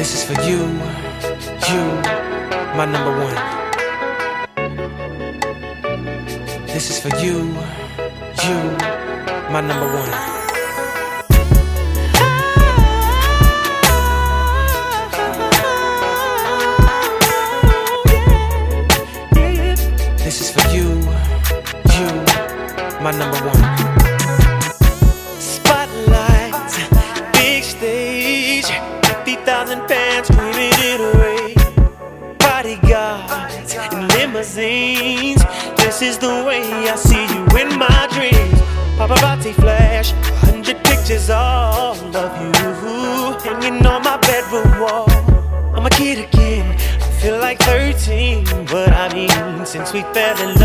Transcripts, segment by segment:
This is for you, you, my number one. This is for you, you, my number one. This is for you, you, my number one. This is the way I see you in my dreams. Paparazzi flash, hundred pictures all of you hanging on my bedroom wall. I'm a kid again, I feel like 13, but I mean, since we fell in love.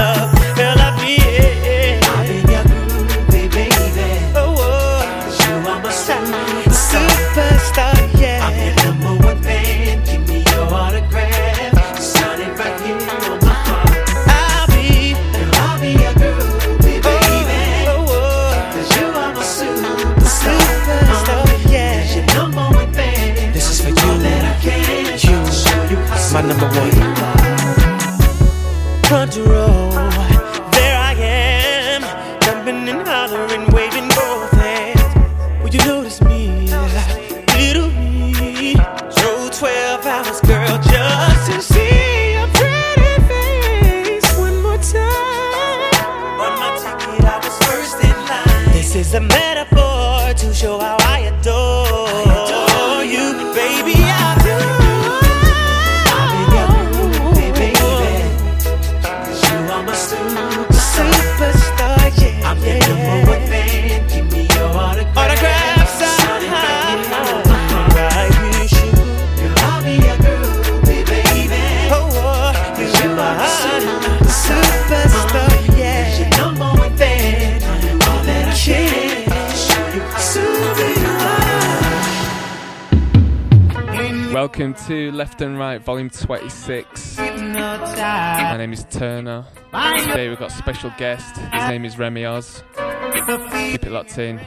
volume 26. My name is Turner. Today we've got a special guest. His name is Remy Oz. Keep it locked in.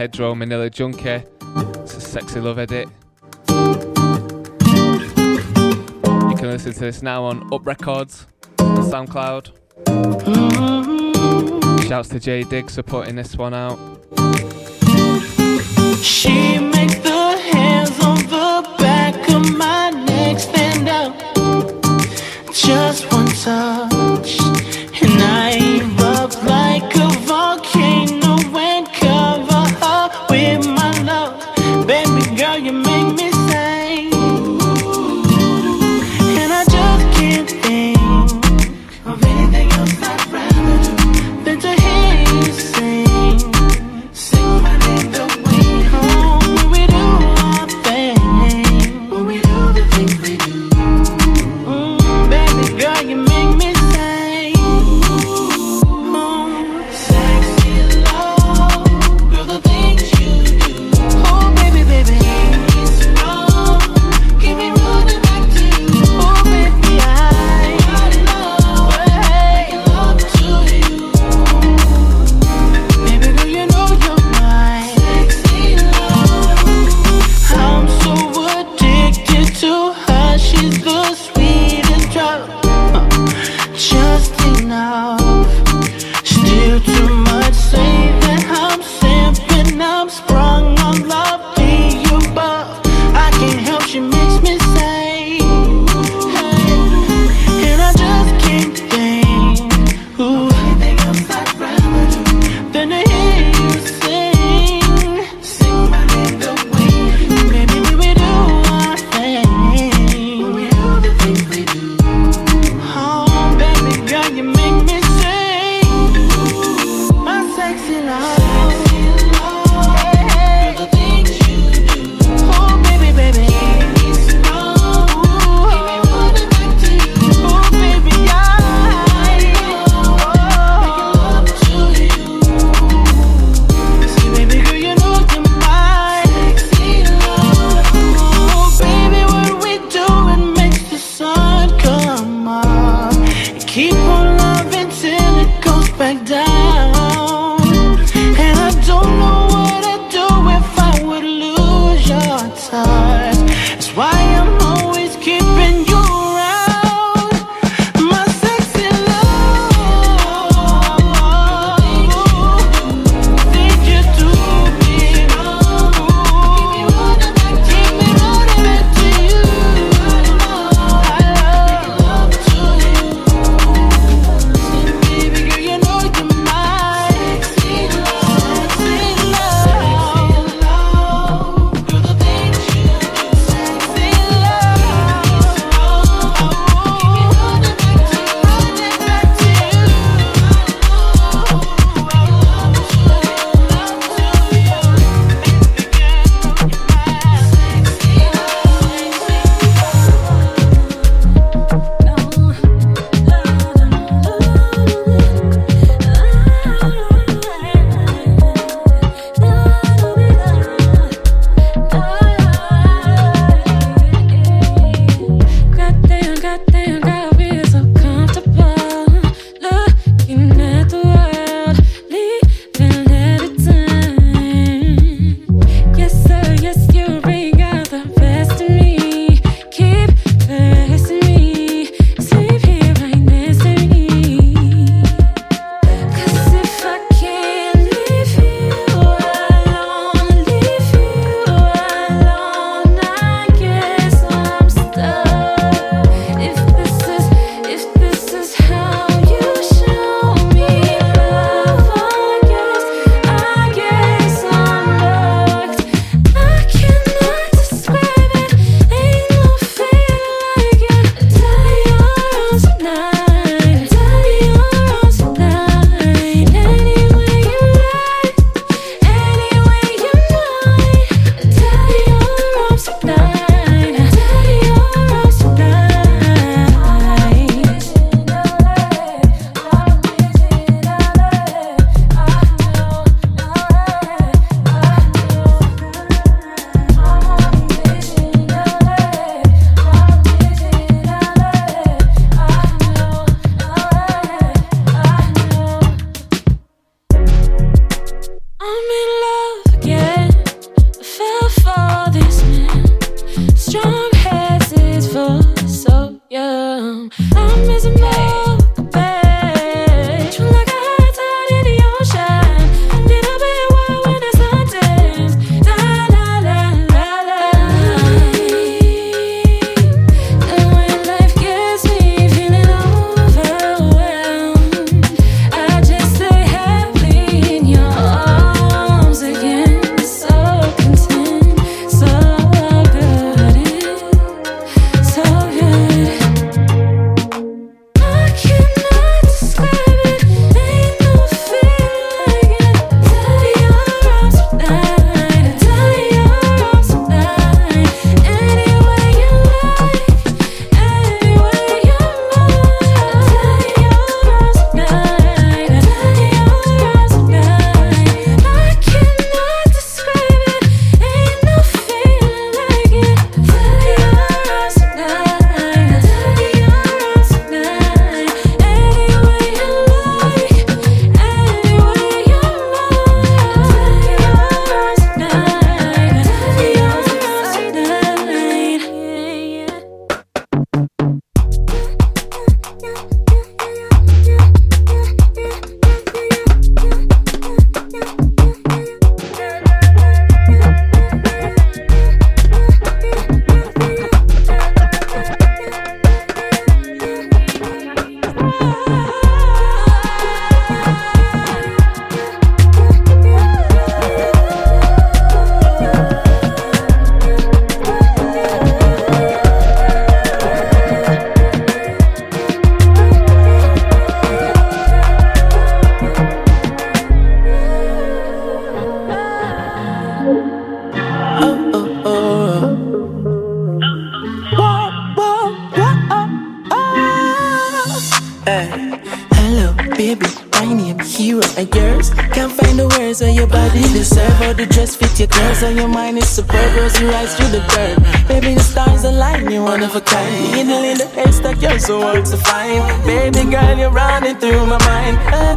Pedro Manila Junkie. It's a sexy love edit. You can listen to this now on Up Records SoundCloud. Shouts to Diggs for putting this one out. She makes the hands on the back of my neck stand up. Just one touch,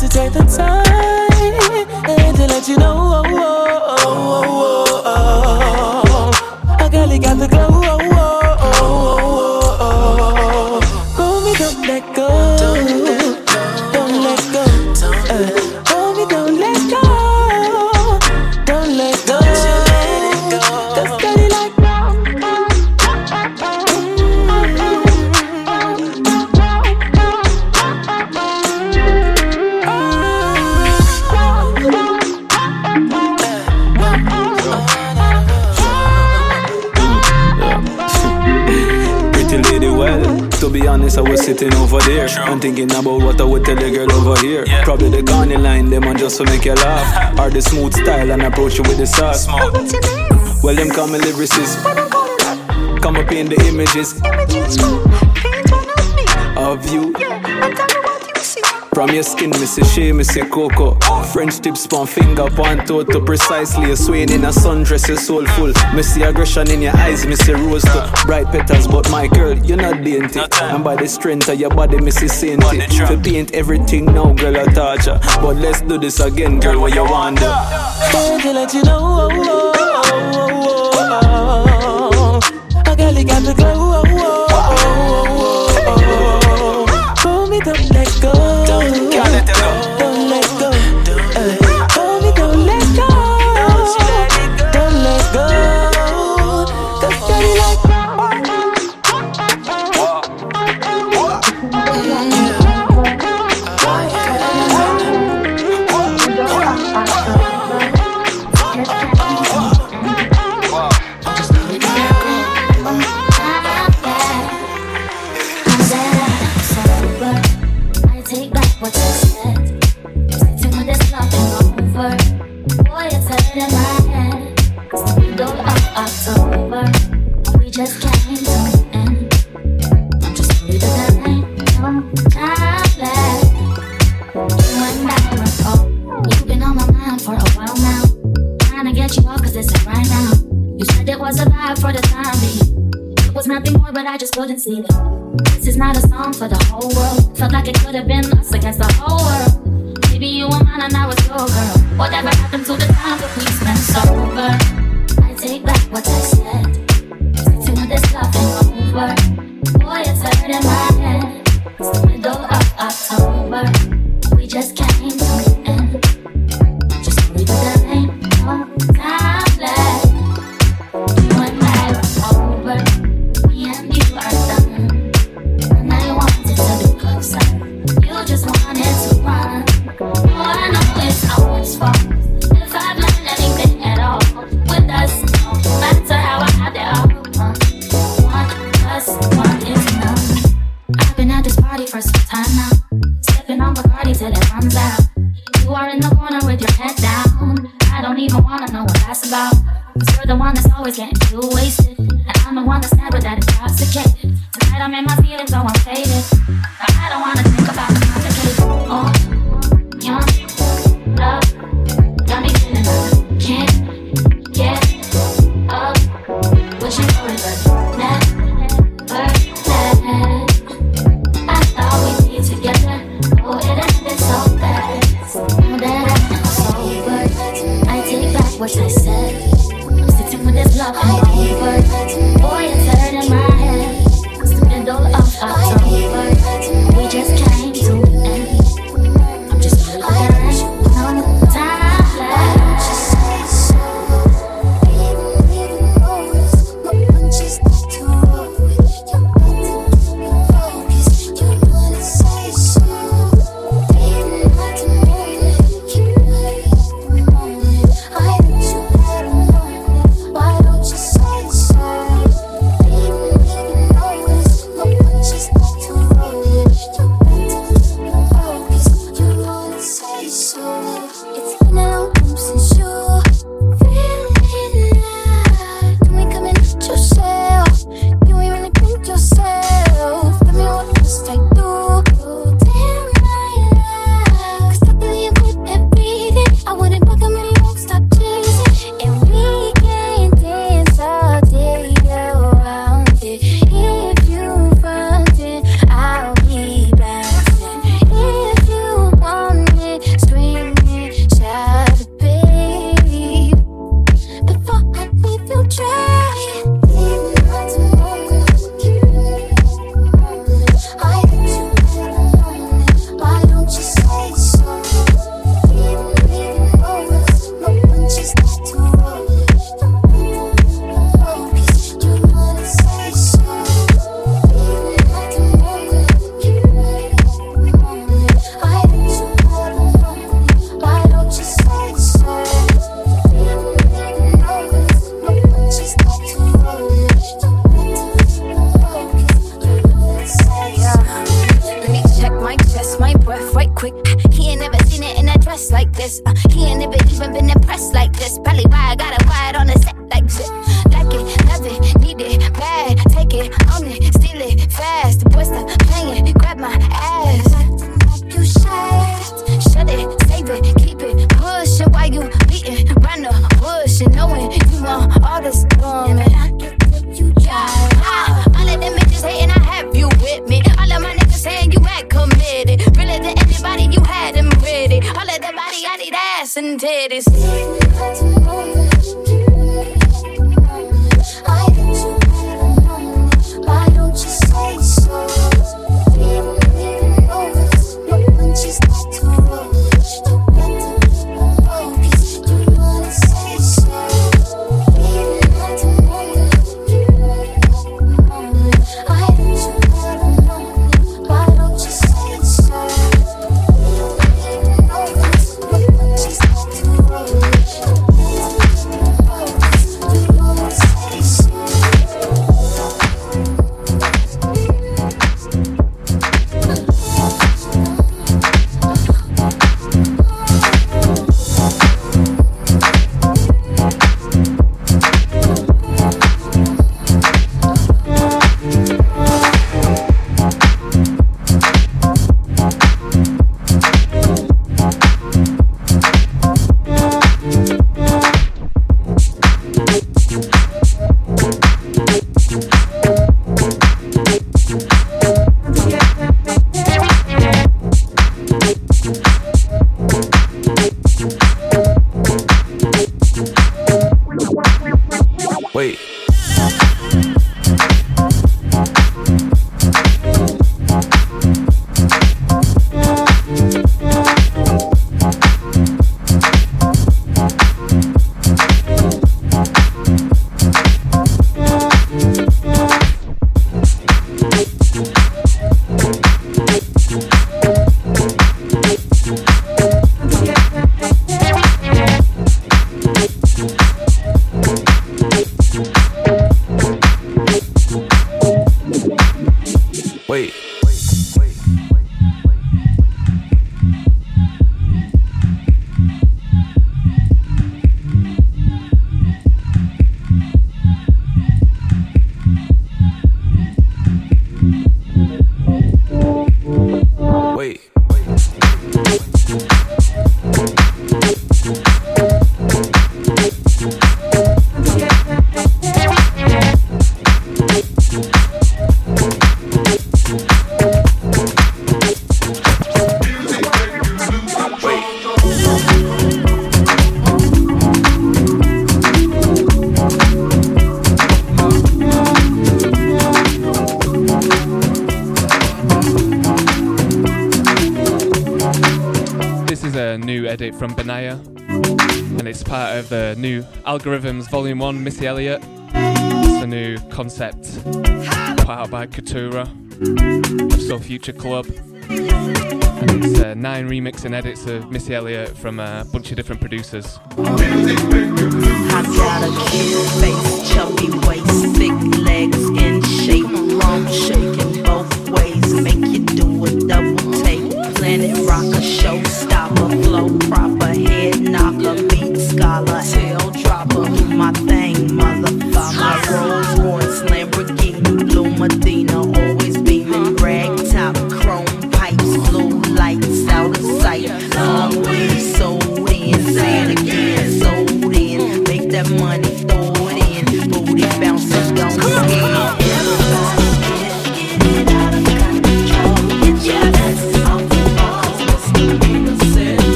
to take the just to make you laugh. Or the smooth style and approach you with the sauce. Well, them call me lyricist. Come up in the images of you. From your skin, me say shea, me say cocoa. French tips, pan finger, pan toto. Precisely, a swaying in a sundress, you soulful. Me see aggression in your eyes, me see rose to bright petals. But my girl, you're not dainty. And by the strength of your body, me see sainty. To paint everything now, girl, I touch ya. But let's do this again, girl, what you want to? to let you know, oh, oh, oh, oh, oh. I got the glow, oh, Missy Elliott. It's a new concept put out by Katura of Soul Future Club. And it's uh, nine remix and edits of Missy Elliott from a bunch of different producers. I got a cute face, chubby waist, thick legs in shape, long shaking.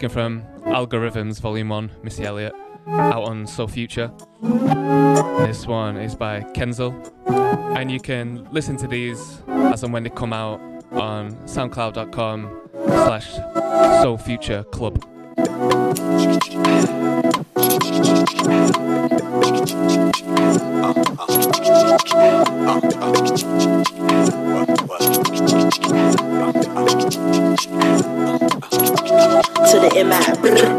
Taken from Algorithms Volume 1, Missy Elliott, out on Soul Future. This one is by Kenzel, and you can listen to these as and when they come out on soundcloud.com slash Soul Future Club. to the MI.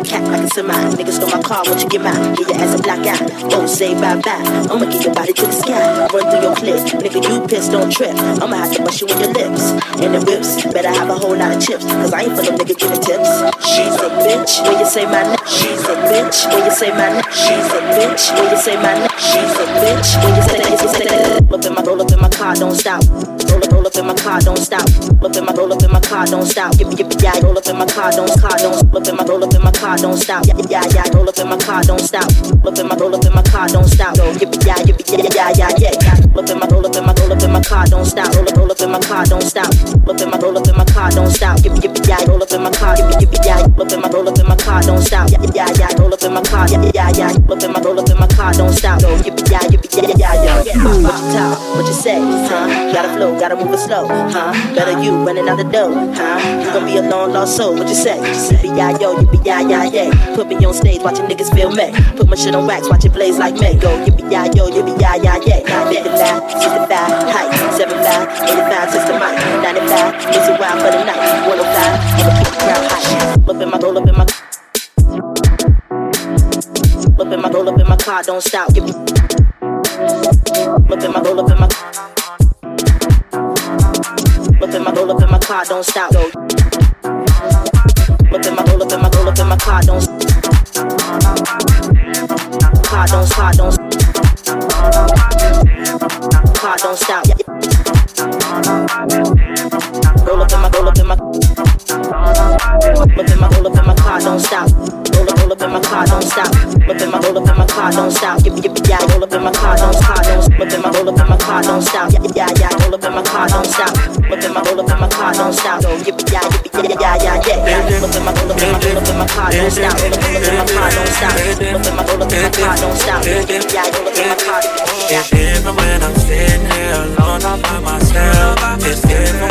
Cat like a semi. Niggas stole my car, what you get mine? Get your ass a black eye. Don't say bye bye. I'ma get your body to the sky. Run through your clip. Nigga, you pissed, don't trip. I'ma have to bust you in your lips. And the whips. Better have a whole lot of chips. Cause I ain't for no nigga giving tips. She's a bitch. When you say my name. She's a bitch. When you say my name. She's a bitch. When you say my name. She's a bitch. When you say that, you say that. Roll up in my, roll up in my car, don't stop. Roll up, roll up in my car, don't stop. Roll up in my, roll up in my car, don't stop. Give me, give me, yeah. Roll up in my car, don't, car, don't up in my roll up in my car, don't stop. Yeah, yeah, yeah, roll up in my car, don't stop. Up in my roll up in my car, don't stop. Go, yeah, yeah, yeah, yeah, yeah, yeah, yeah. Up in my roll up in my roll up in my car, don't stop. Roll up, roll up in my car, don't stop. Up in my roll up in my car, don't stop. Yeah, yeah, yeah, roll up in my car, yeah, yeah, yeah. Up in my roll up in my car, don't stop. Yeah, yeah, yeah, roll up in my car, yeah, yeah, yeah. Up in my roll up in my car, don't stop. Go, yeah, yeah, yeah, yeah, yeah. What you talk? What you say? Huh? Gotta flow, gotta move it slow. Huh? Better you running out the door. Huh? You gonna be a long lost soul. What you say? Yeah, yo, you be yeah, yeah, yeah. Put me on stage, watching niggas feel me. Put my shit on wax, watch it blaze like me. Go, yippee yeah, yo, yippee yeah, yeah, yeah. 55, 65, height, 75, 85, since the mic. 95, it's a wild for the night. 105, I'ma keep the crowd hot. Up in my, roll up in my. Up in my, roll up in my car, don't stop. Yippee. Up in my, roll up in my. Up in my, roll up in my car, don't stop. Go. Up in my roll up in my roll up in my car, don't stop, car, don't stop, don't car, don't stop. Roll up in my roll up in my up in my, roll up in my car don't stop. Roll up, roll up in my car don't stop. Up in my, roll up in my car don't stop. Yippee yippee yeah, roll up in my car don't stop. Up in my, roll up in my car don't stop. Yeah yeah yeah, roll up in my car don't stop. Up in my, roll up in my car don't stop. Yippee yeah yippee yeah yeah yeah yeah. Roll up in my, roll up in my, roll up in my car don't stop. Roll up, in my car don't stop. Roll up in my, roll up in my car don't stop. Yeah, roll up in my car. It's different when I'm sitting here alone all by myself. It's different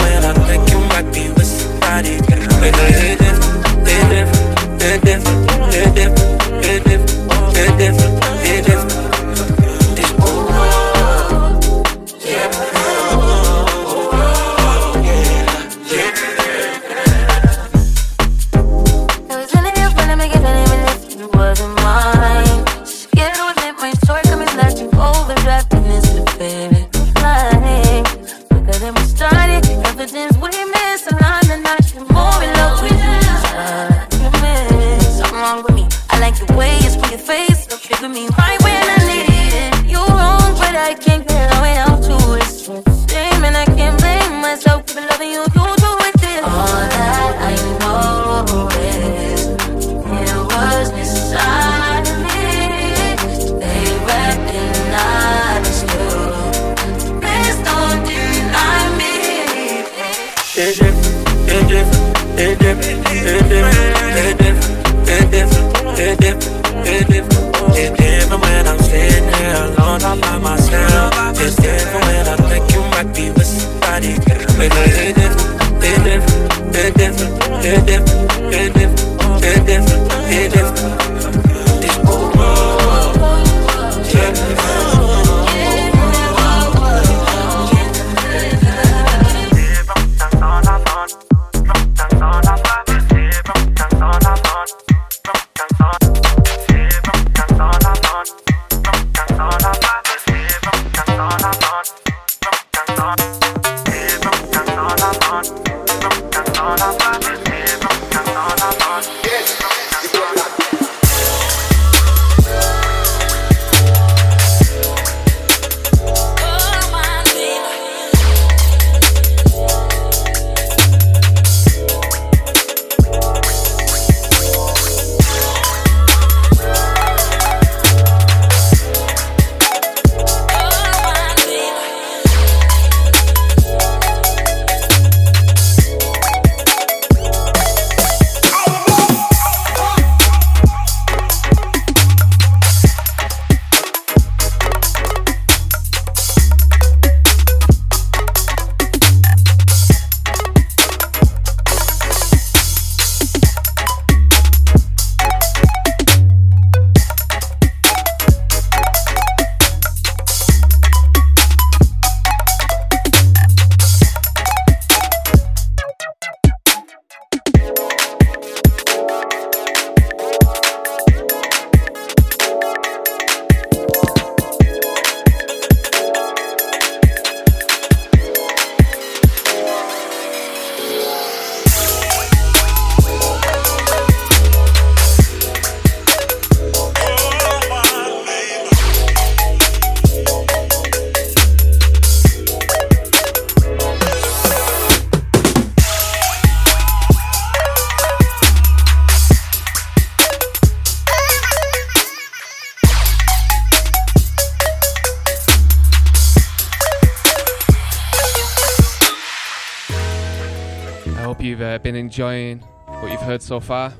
been enjoying what you've heard so far.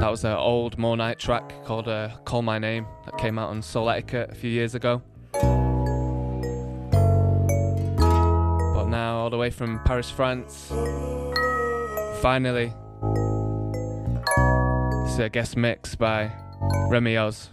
That was an old Mo Night track called uh, Call My Name that came out on Soul Etiquette a few years ago. But now, all the way from Paris, France, finally, it's a guest mix by Remy Oz.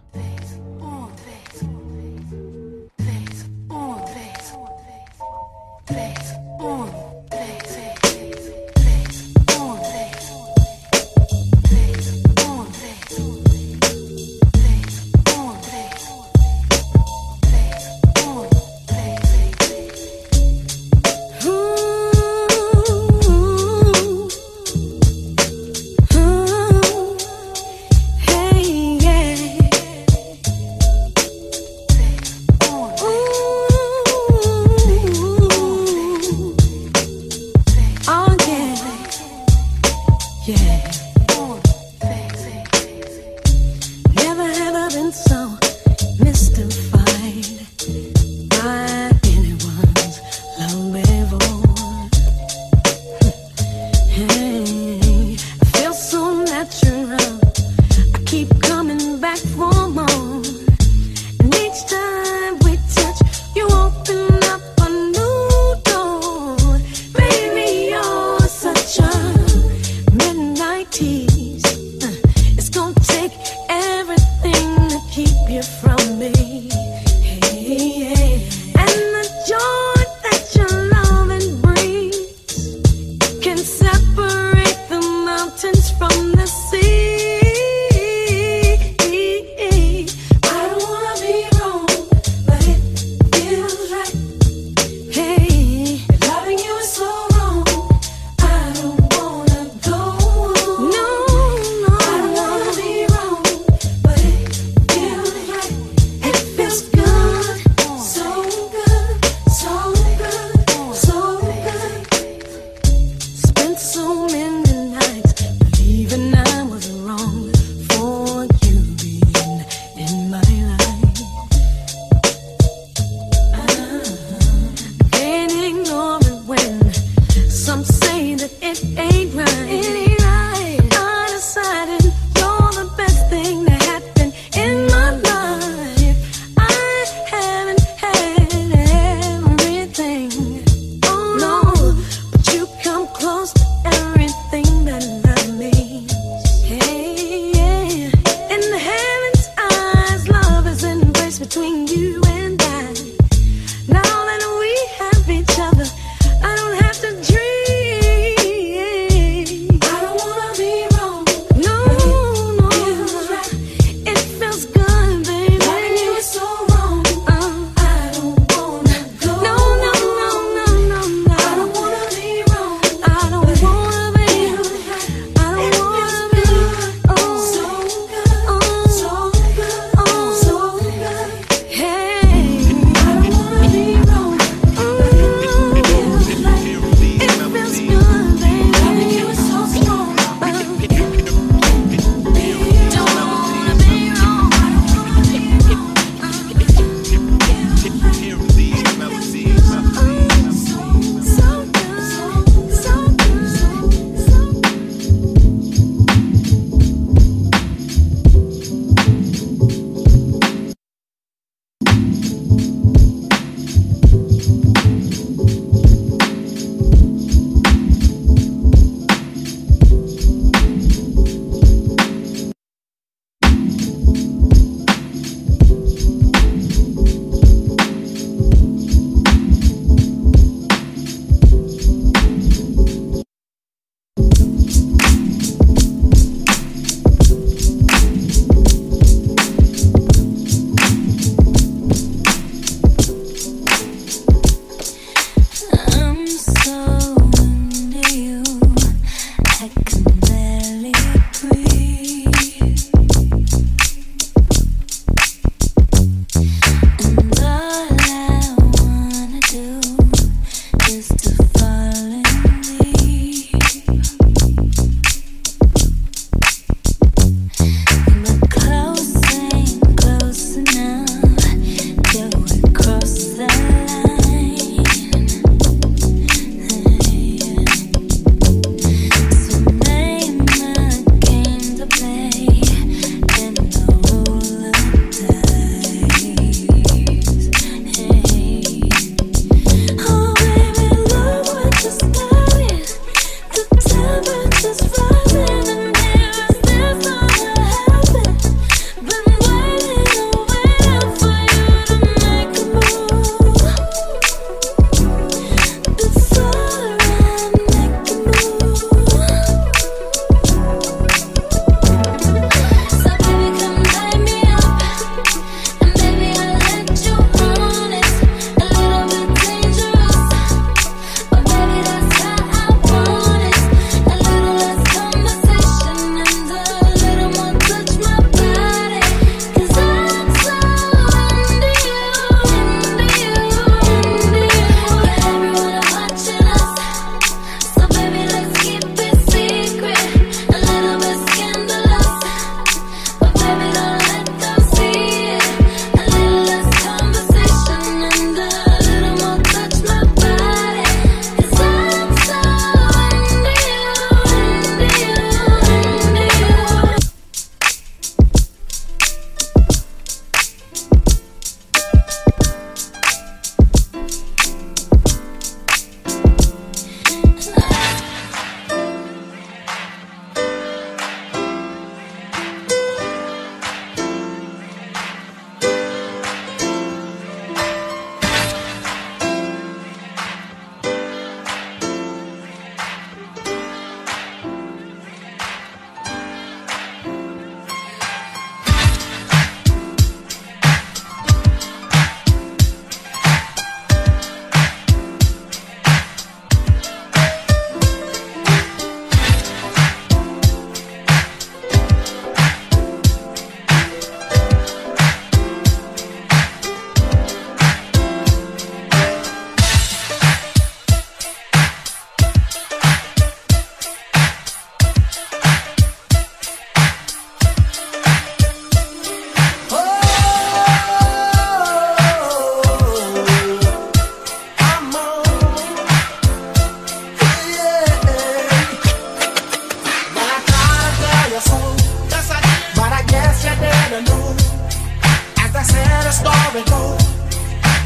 we go.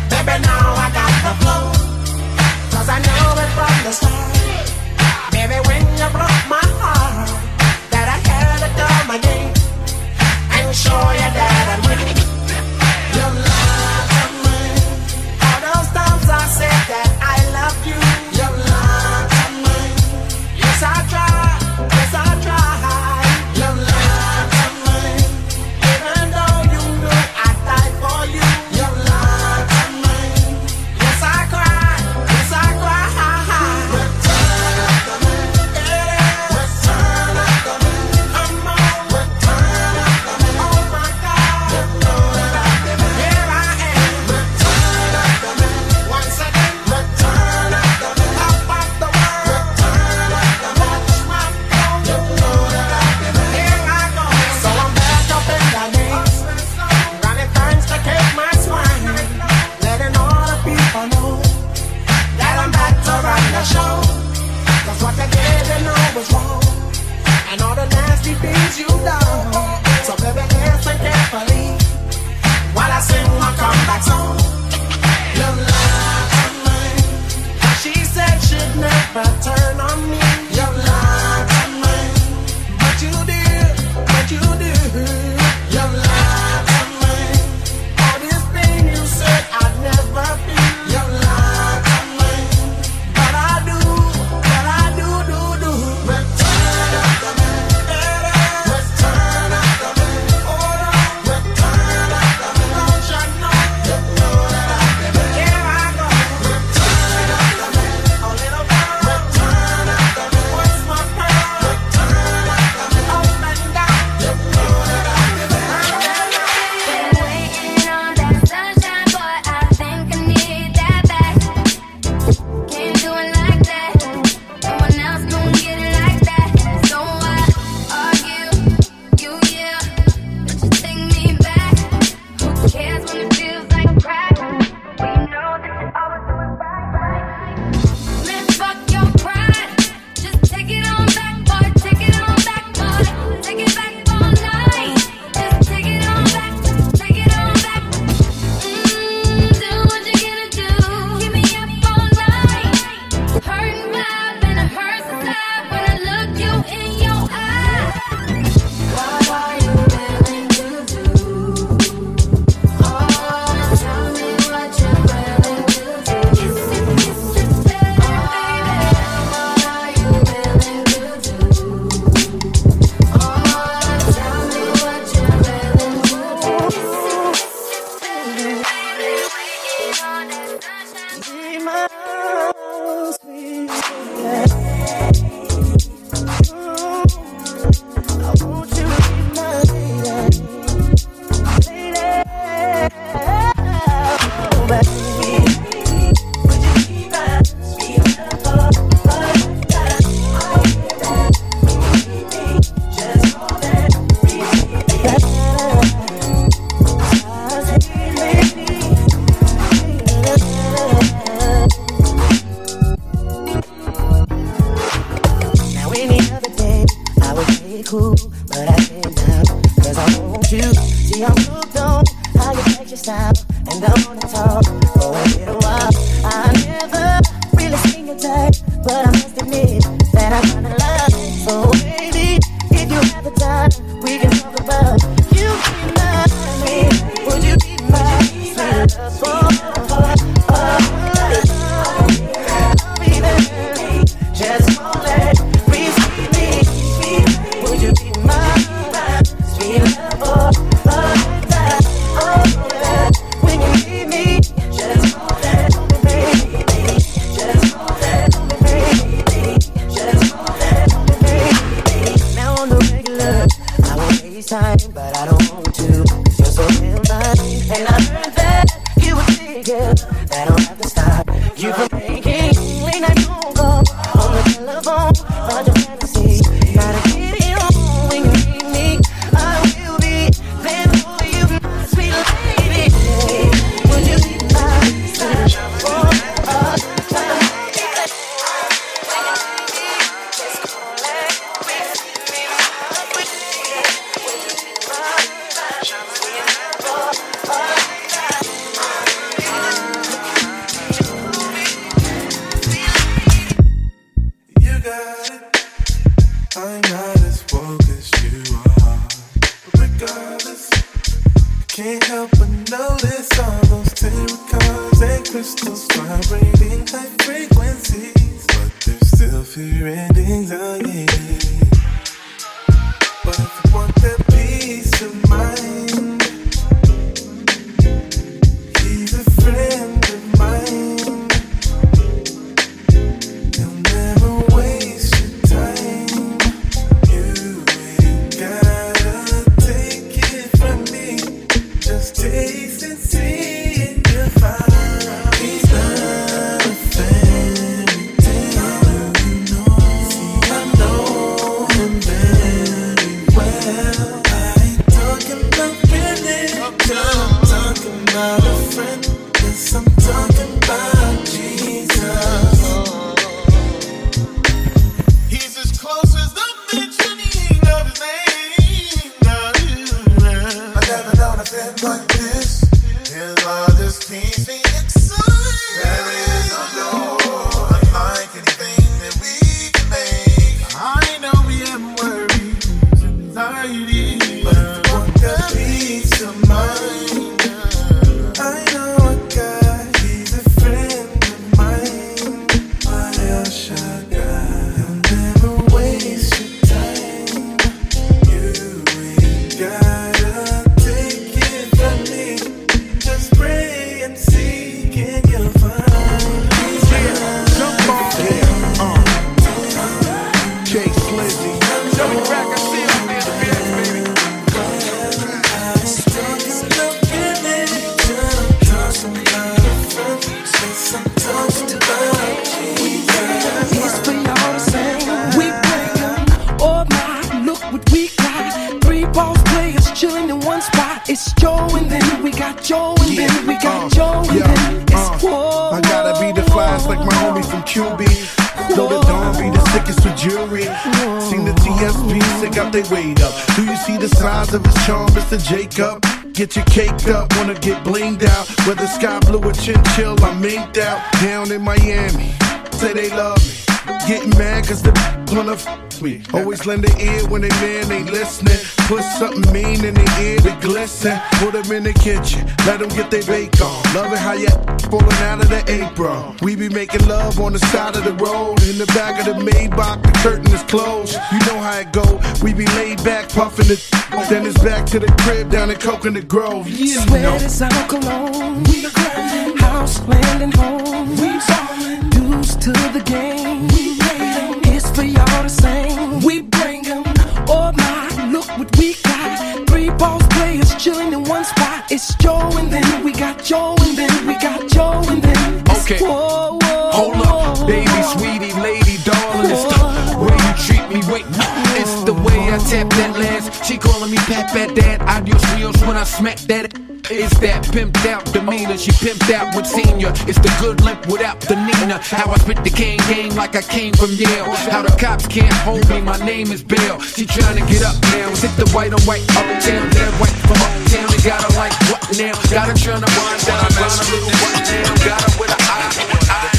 Baby, now I got the flow. Cause I know it from the start. Taste and see Always lend an ear when they man ain't listening. Put something mean in their ear to glisten. Put them in the kitchen, let them get their bake on. Love it how you falling out of the apron. We be making love on the side of the road. In the back of the Maybach, the curtain is closed. You know how it go. We be laid back, puffing it. Then it's back to the crib down in Coconut Grove. You Sweat know. is our cologne. We grinding. House, land, and home. We ballin'. Dues to the game. We made 'em. It's for y'all to sing. It's Joe and then we got Joe and then we got Joe and then Okay. whoa, whoa, Hold up, baby, sweetie, lady, darling. It's the way you treat me. Wait, it's the way I tap that last. She calling me Pat Pat Dad. Adios, Rios when I smack that. It's that pimped out demeanor. She pimped out with senior. It's the good limp without the Nina. How I spit the cane game like I came from Yale. How the cops can't hold me. My name is Bill. She trying to get up now. Hit the white on white uptown. That white from uptown. They got her like what now? Got her trying to wind down. Got a little what now? Got her with a eye.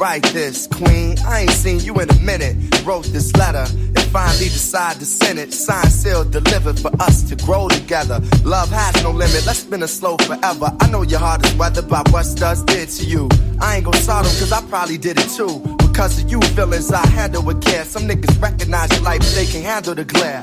Write this. Queen, I ain't seen you in a minute. Wrote this letter and finally decided to send it. Signed, sealed, delivered for us to grow together. Love has no limit, let's spin a slow forever. I know your heart is weathered by what studs did to you. I ain't gon' them cause I probably did it too. Because of you feelings I handle with care. Some niggas recognize your life, but they can handle the glare.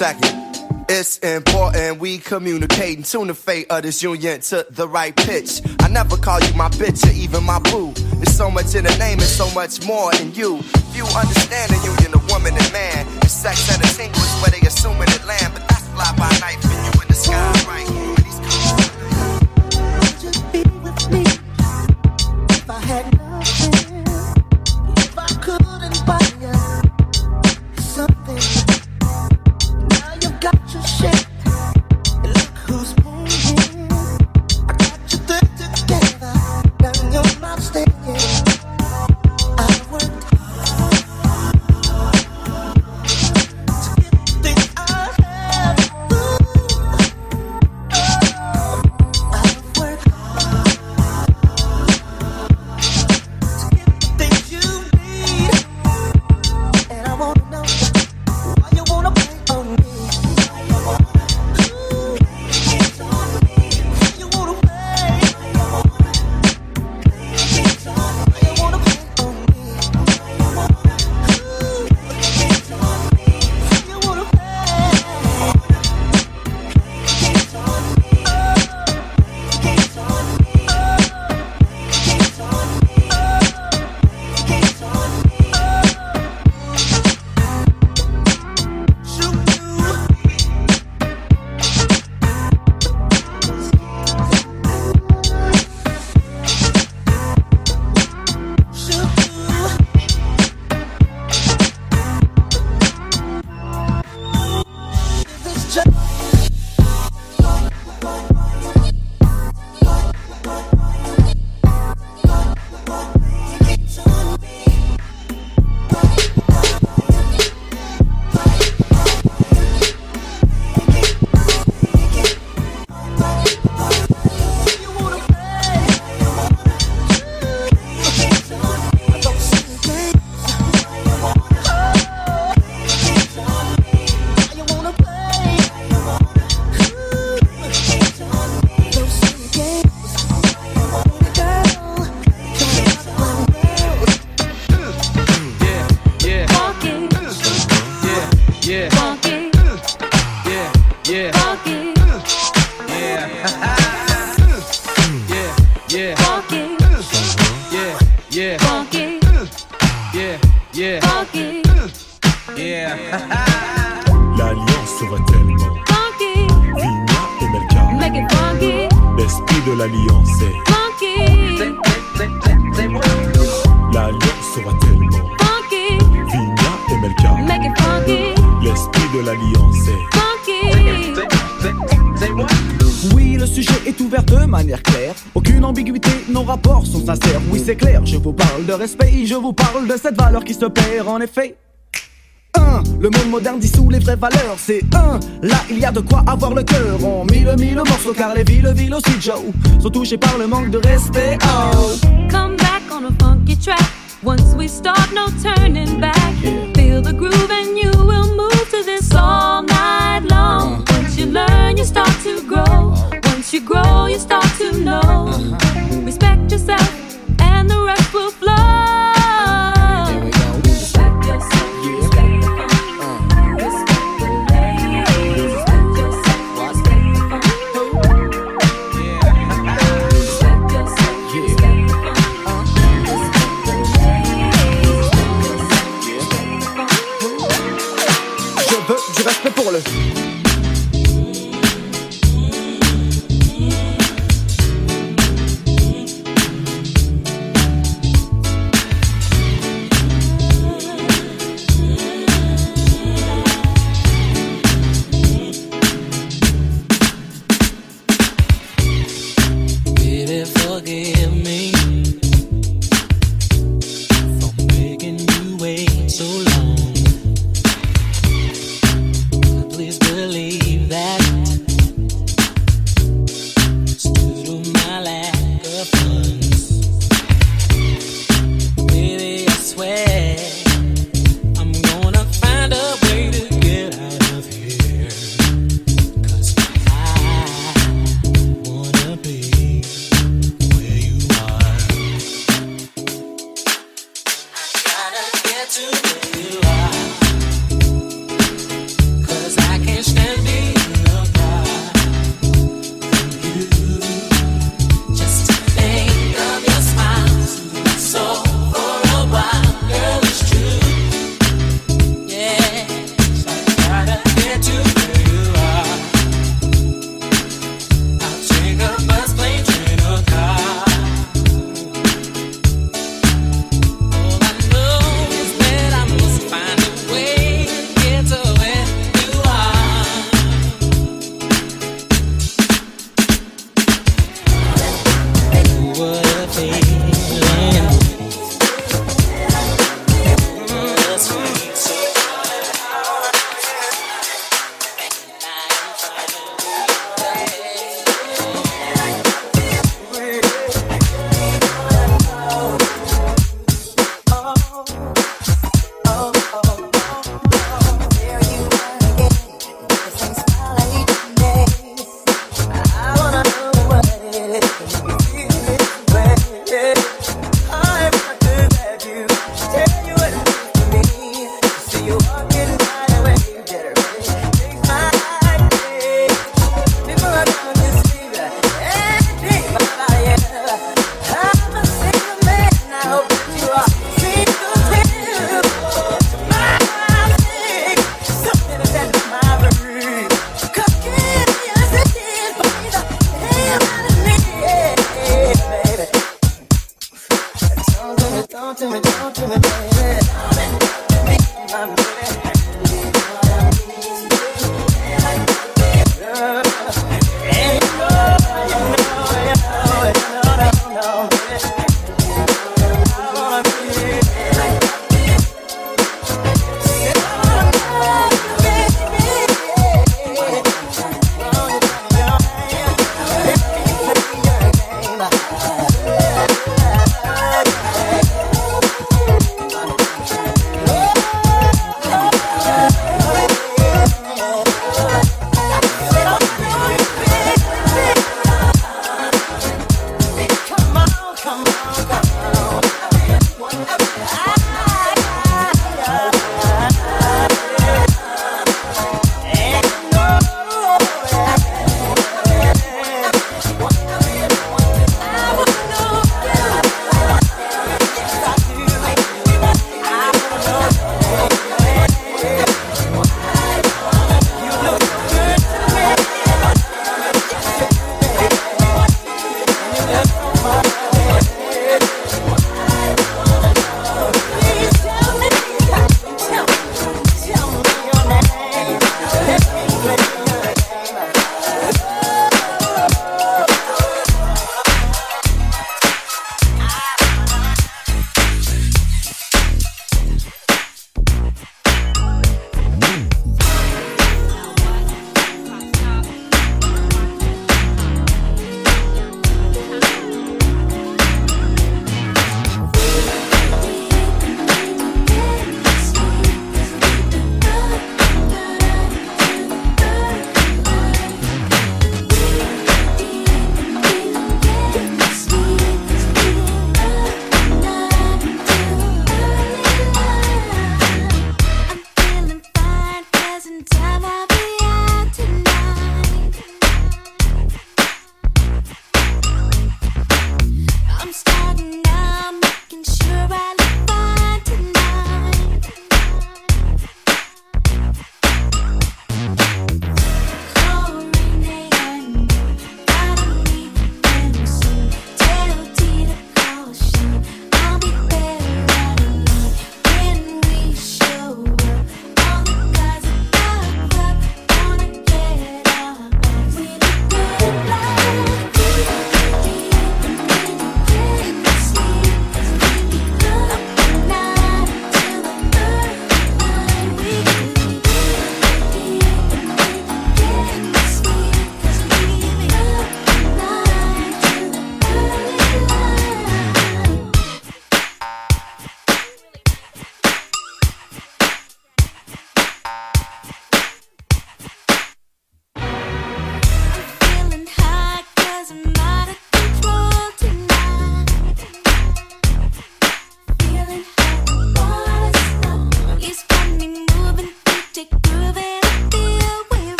Second. It's important we communicate and tune the fate of this union to the right pitch. I never call you my bitch or even my boo. There's so much in the name and so much more in you. Few understand the union of woman and man. The sex and the tingle is where they assuming it land, but that's fly by night for you in the sky, right? If I had nothing, if I couldn't buy se perd en effet. Un, le monde moderne dissout les vraies valeurs. C'est un, là il y a de quoi avoir le cœur. On mille mille morceaux car les villes, villes aussi Joe sont touchées par le manque de respect. Oh. Come back on a funky track. Once we start, no turning back. Feel the groove and you will move to this all night long. Once you learn, you start to grow. Once you grow, you start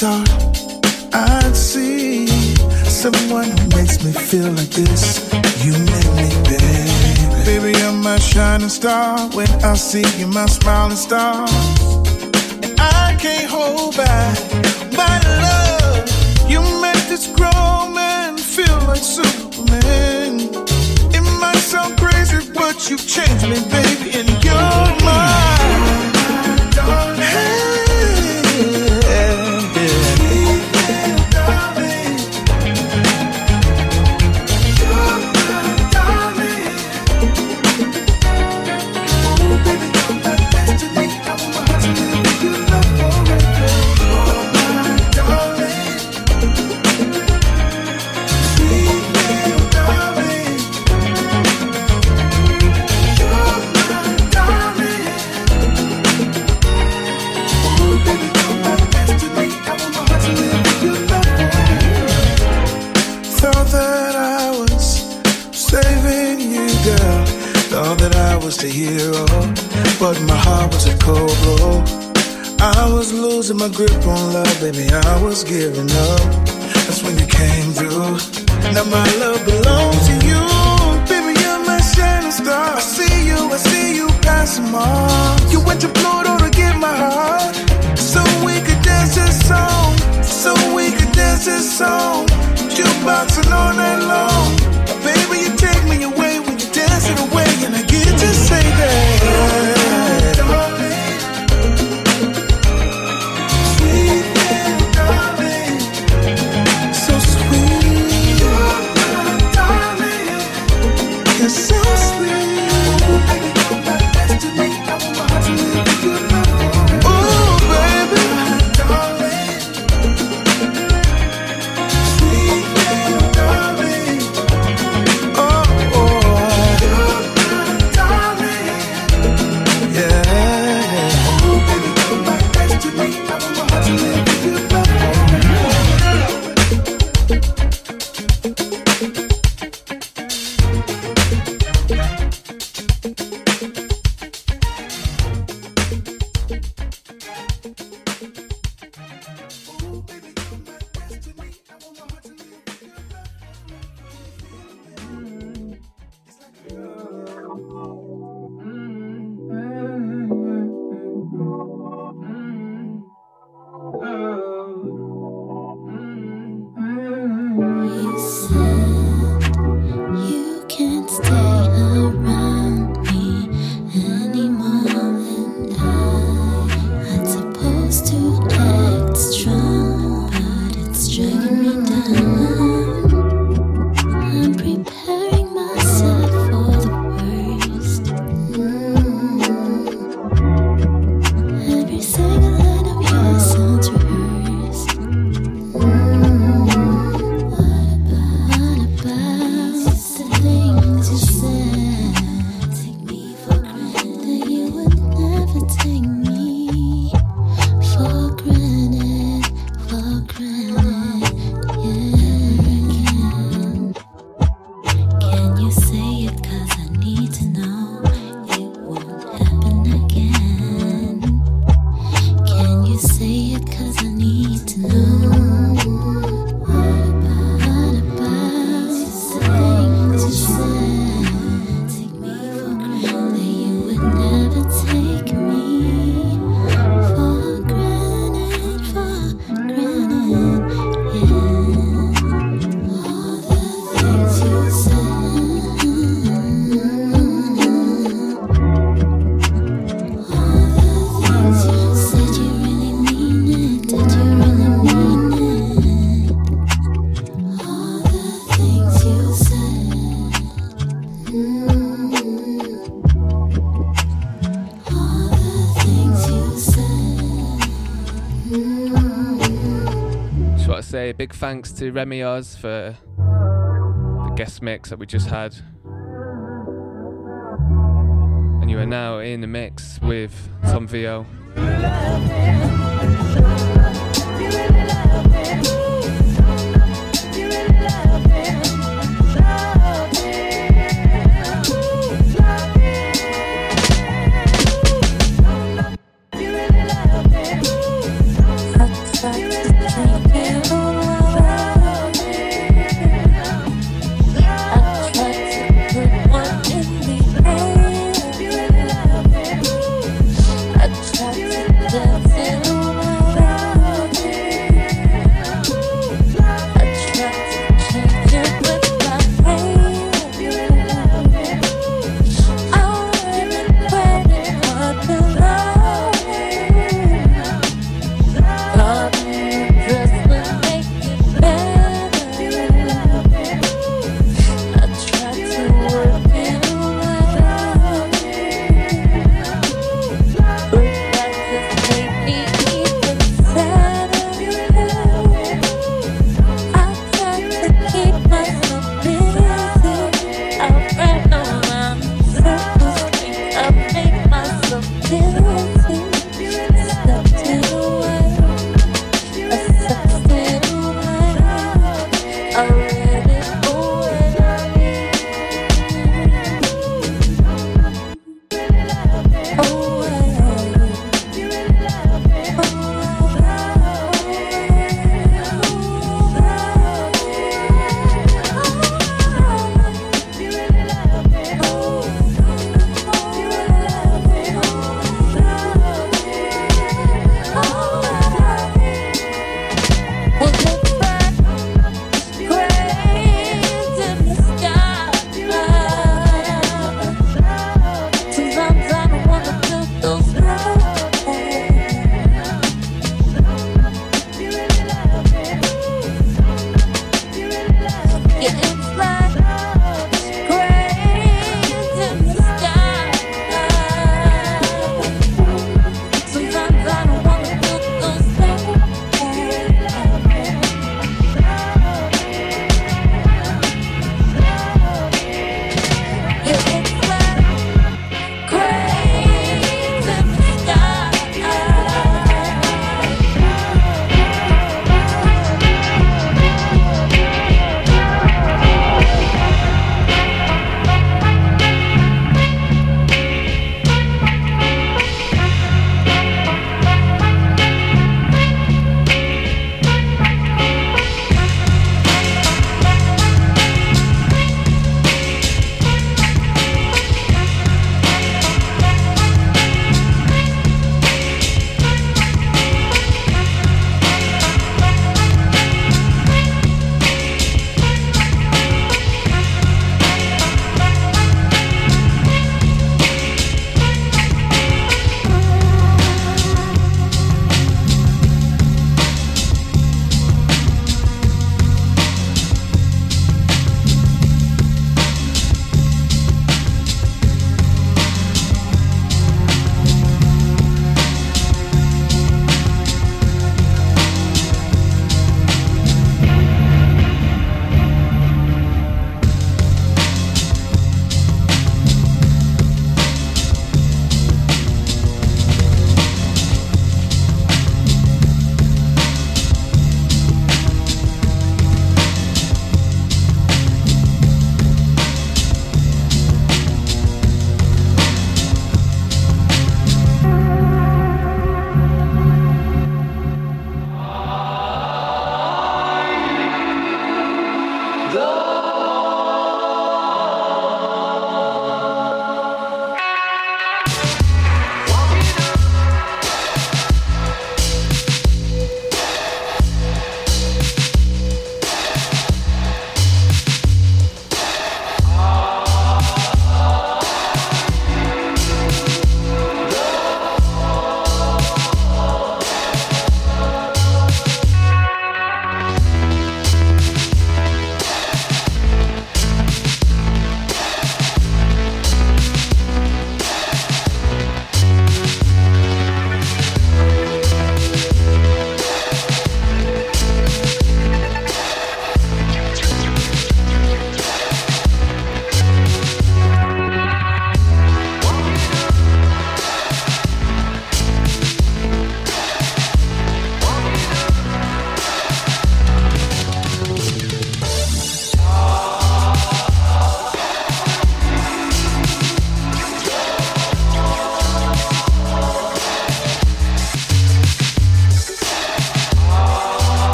thought I'd see someone who makes me feel like this. You make me, baby. Baby, you're my shining star. When I see you, my smiling star. And I can't hold back my love. You make this grown man feel like Superman. It might sound crazy, but you've changed me, baby, and you're my grip on love, baby. I was giving up. That's when you came through. Now my love belongs to you, baby. You're my shining star. I see you, I see you passing Mars. You went to Pluto to get my heart, so we could dance this song, so we could dance this song. Jukeboxing all night long. Baby, you take me away when you dance it away, and I get to say that. Around big thanks to Remy Oz for the guest mix that we just had. And you are now in the mix with Tom Vio.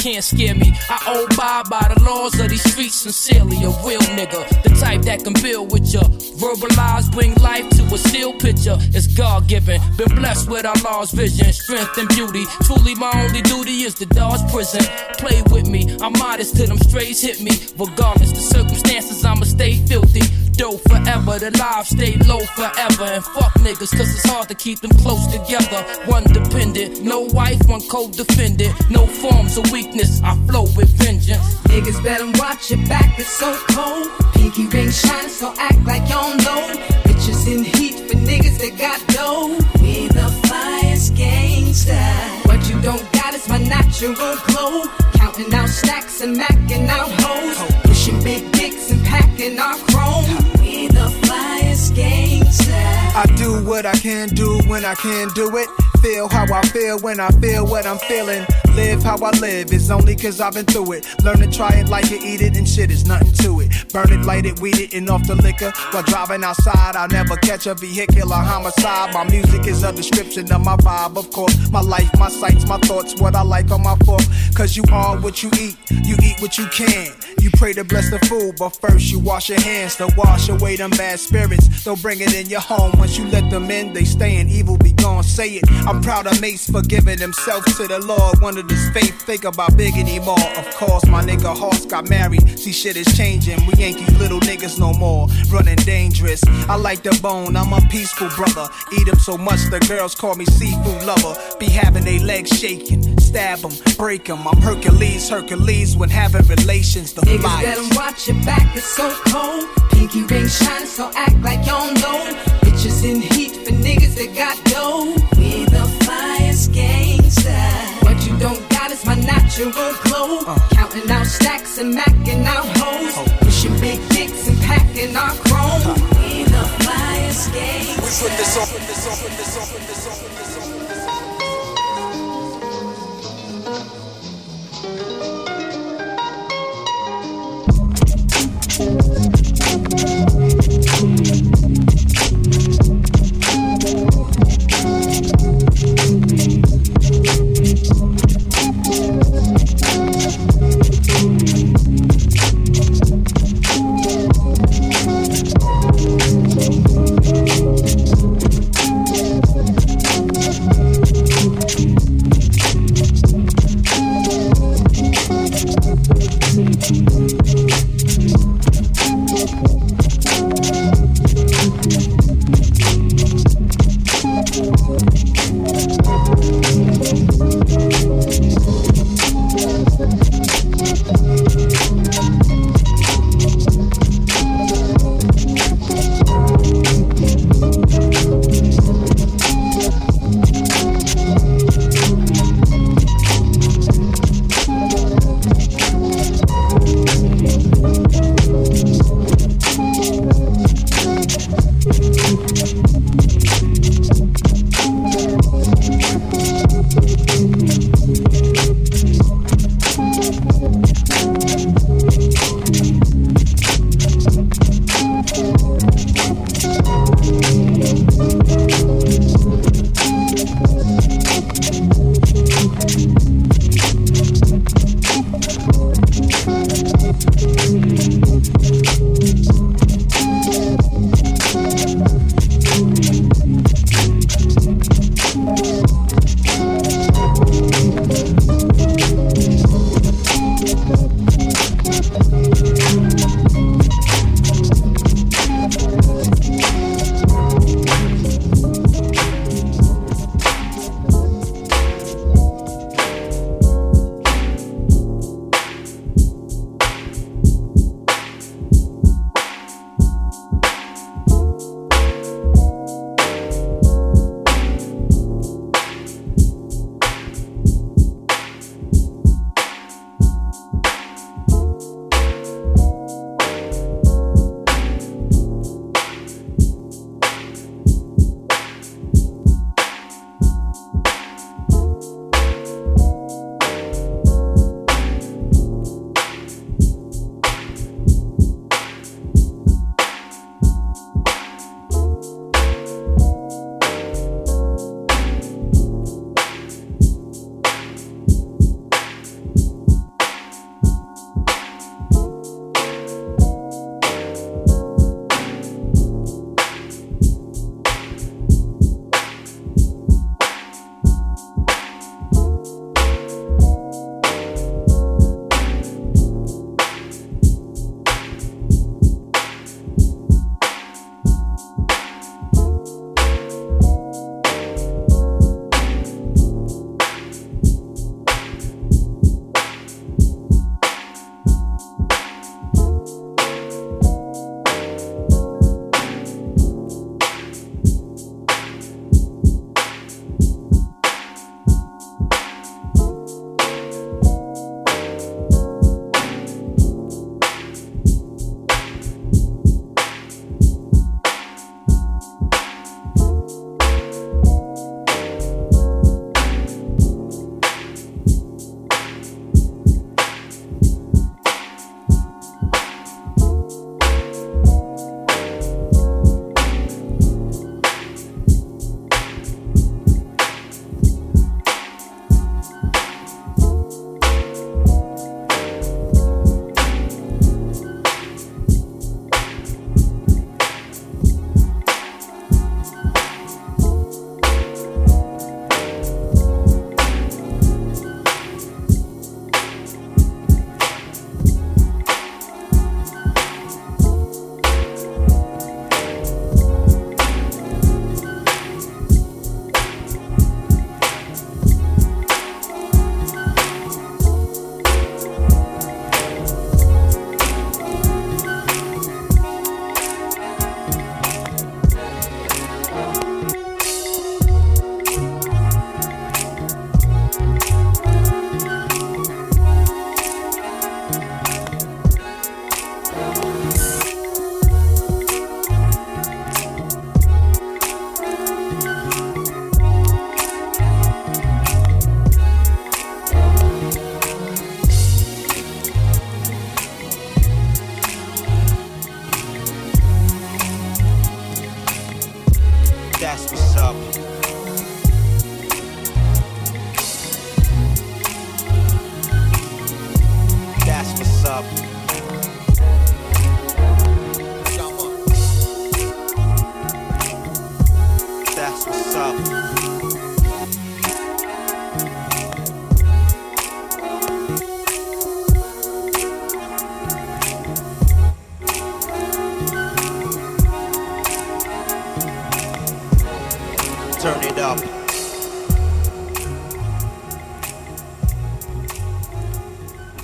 Can't scare me. I abide by the laws of these streets sincerely. A real nigga, the type that can build with ya. Verbalize, bring life to a still picture. It's God given. Been blessed with our Lord's vision, strength and beauty. Truly, my only duty is to dodge prison. Play with me, I'm modest till them strays hit me. Regardless the circumstances, I'ma stay filthy. Dope forever, the lives stay low forever. And fuck niggas, cause it's hard to keep them close together. One dependent, no wife, one co-defendant. No forms of weakness, I flow with vengeance. Niggas better watch your back, it's so cold. Pinky ring shining, so act like you don't know. Bitches in heat for niggas that got dough. We the flyest gangsta. What you don't got is my natural glow. Counting out stacks and macking what I can do when I can do it. Feel how I feel when I feel what I'm feeling. Live how I live, is only cause I've been through it. Learn to try it like it, eat it, and shit is nothing to it. Burn it, light it, weed it, and off the liquor. While driving outside, I'll never catch a vehicular homicide. My music is a description of my vibe, of course. My life, my sights, my thoughts, what I like on my fork. Cause you are what you eat, you eat what you can. You pray to bless the food, but first you wash your hands to wash away them bad spirits. Don't bring it in your home. Once you let them in, they stay in evil, be gone. Say it. I'm proud of Mace for giving himself to the Lord. One of his faith, think about big anymore. Of course, my nigga Hoss got married. See, shit is changing. We ain't these little niggas no more. Running dangerous. I like the bone, I'm a peaceful brother. Eat 'em so much the girls call me seafood lover. Be having they legs shaking. Stab 'em, break 'em. I'm Hercules, Hercules when having relations. The Niggas better watch your back, it's so cold. Pinky ring shining, so act like you don't know. Bitches in heat for niggas that got dough. We the flyest what you don't got is my natural glow. Uh. Counting out stacks and macking out hoes. Oh. Pushing big dicks and packing our chrome. Uh. We the fly escape. Thank you.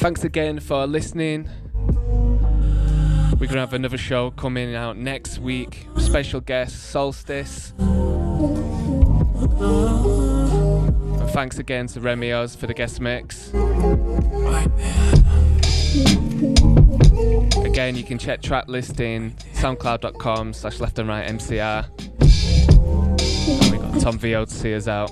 Thanks again for listening. We're gonna have another show coming out next week. Special guest Solstice. And thanks again to Remios for the guest mix. Again, you can check track listing soundcloud.com slash left and right MCR. And we got Tom VO to see us out.